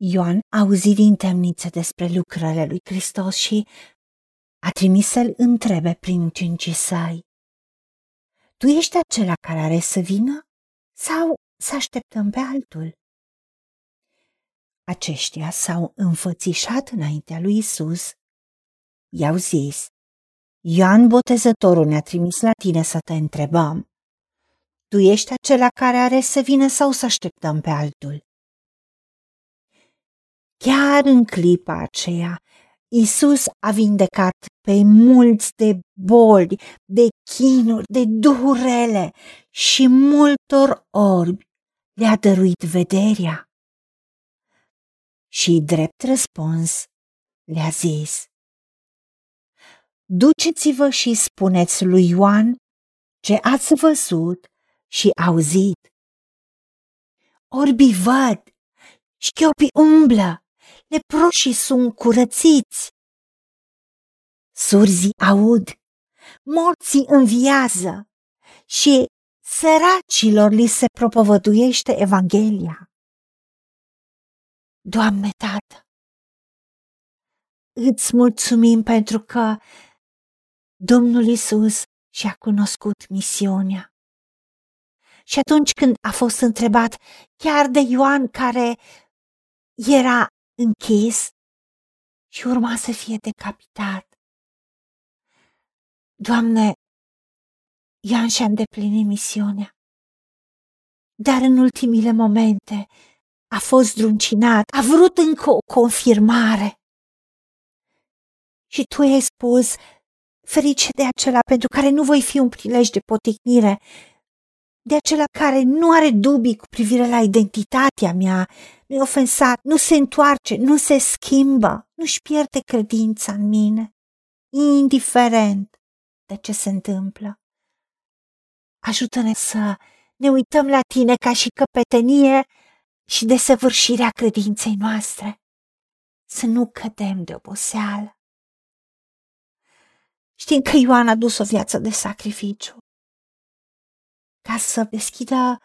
Ioan a auzit din temniță despre lucrările lui Hristos și a trimis să-l întrebe prin ucenicii săi. Tu ești acela care are să vină sau să așteptăm pe altul? Aceștia s-au înfățișat înaintea lui Isus. I-au zis, Ioan Botezătorul ne-a trimis la tine să te întrebăm. Tu ești acela care are să vină sau să așteptăm pe altul? Chiar în clipa aceea, Isus a vindecat pe mulți de boli, de chinuri, de duhurele și multor orbi le-a dăruit vederea. Și drept răspuns le-a zis, Duceți-vă și spuneți lui Ioan ce ați văzut și auzit. Orbii văd, șchiopii umblă, leproșii sunt curățiți. Surzii aud, morții înviază și săracilor li se propovăduiește Evanghelia. Doamne Tată, îți mulțumim pentru că Domnul Isus și-a cunoscut misiunea. Și atunci când a fost întrebat chiar de Ioan care era închis și urma să fie decapitat. Doamne, Ioan și-a îndeplinit misiunea. Dar în ultimile momente a fost druncinat, a vrut încă o confirmare. Și tu ai spus, ferice de acela pentru care nu voi fi un prilej de poticnire, de acela care nu are dubii cu privire la identitatea mea, nu e ofensat, nu se întoarce, nu se schimbă, nu-și pierde credința în mine, indiferent de ce se întâmplă. Ajută-ne să ne uităm la tine ca și căpetenie și de săvârșirea credinței noastre, să nu cădem de oboseală. Știm că Ioan a dus o viață de sacrificiu ca să deschidă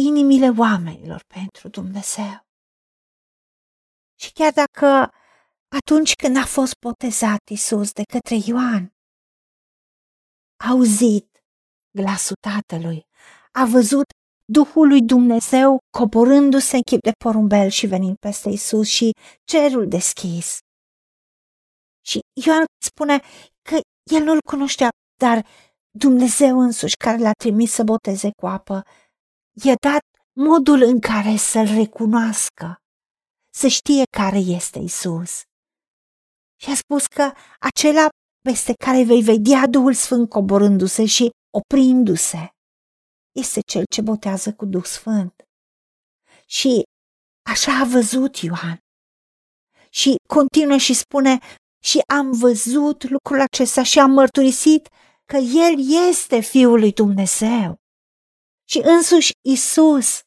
inimile oamenilor pentru Dumnezeu. Și chiar dacă atunci când a fost botezat Isus de către Ioan, a auzit glasul Tatălui, a văzut Duhul lui Dumnezeu coborându-se în chip de porumbel și venind peste Isus și cerul deschis. Și Ioan spune că el nu-l cunoștea, dar Dumnezeu însuși care l-a trimis să boteze cu apă, i-a dat modul în care să-l recunoască, să știe care este Isus. Și a spus că acela peste care vei vedea Duhul Sfânt coborându-se și oprindu-se, este cel ce botează cu Duh Sfânt. Și așa a văzut Ioan. Și continuă și spune, și am văzut lucrul acesta și am mărturisit că El este Fiul lui Dumnezeu. Și însuși Isus,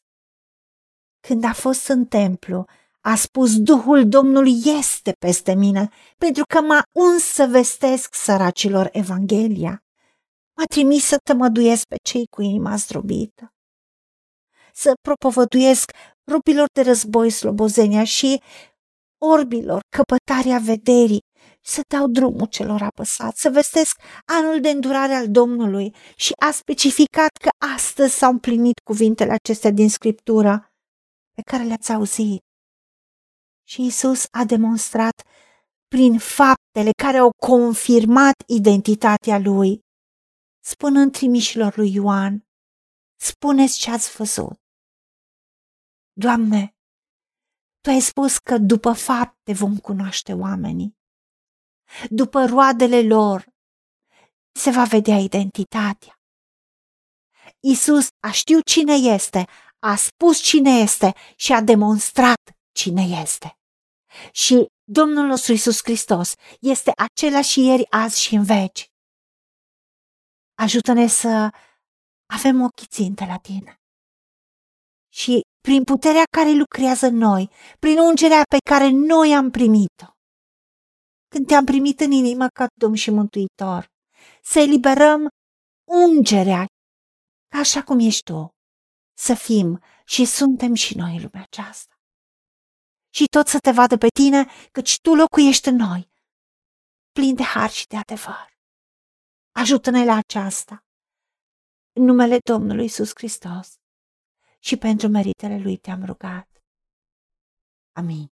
când a fost în templu, a spus, Duhul Domnului este peste mine, pentru că m-a uns să vestesc săracilor Evanghelia. M-a trimis să tămăduiesc pe cei cu inima zdrobită, să propovăduiesc rupilor de război slobozenia și orbilor căpătarea vederii, să dau drumul celor apăsați, să vestesc anul de îndurare al Domnului și a specificat că astăzi s-au împlinit cuvintele acestea din Scriptură pe care le-ați auzit. Și Isus a demonstrat prin faptele care au confirmat identitatea lui, spunând trimișilor lui Ioan, spuneți ce ați văzut. Doamne, Tu ai spus că după fapte vom cunoaște oamenii după roadele lor, se va vedea identitatea. Isus a știut cine este, a spus cine este și a demonstrat cine este. Și Domnul nostru Isus Hristos este același ieri, azi și în veci. Ajută-ne să avem ochii ținte la tine. Și prin puterea care lucrează în noi, prin ungerea pe care noi am primit-o, când te-am primit în inimă ca Domn și Mântuitor. Să eliberăm ungerea, așa cum ești tu, să fim și suntem și noi în lumea aceasta. și tot să te vadă pe tine, căci tu locuiești în noi, plin de har și de adevăr. Ajută-ne la aceasta, în numele Domnului Isus Hristos și pentru meritele Lui te-am rugat. Amin.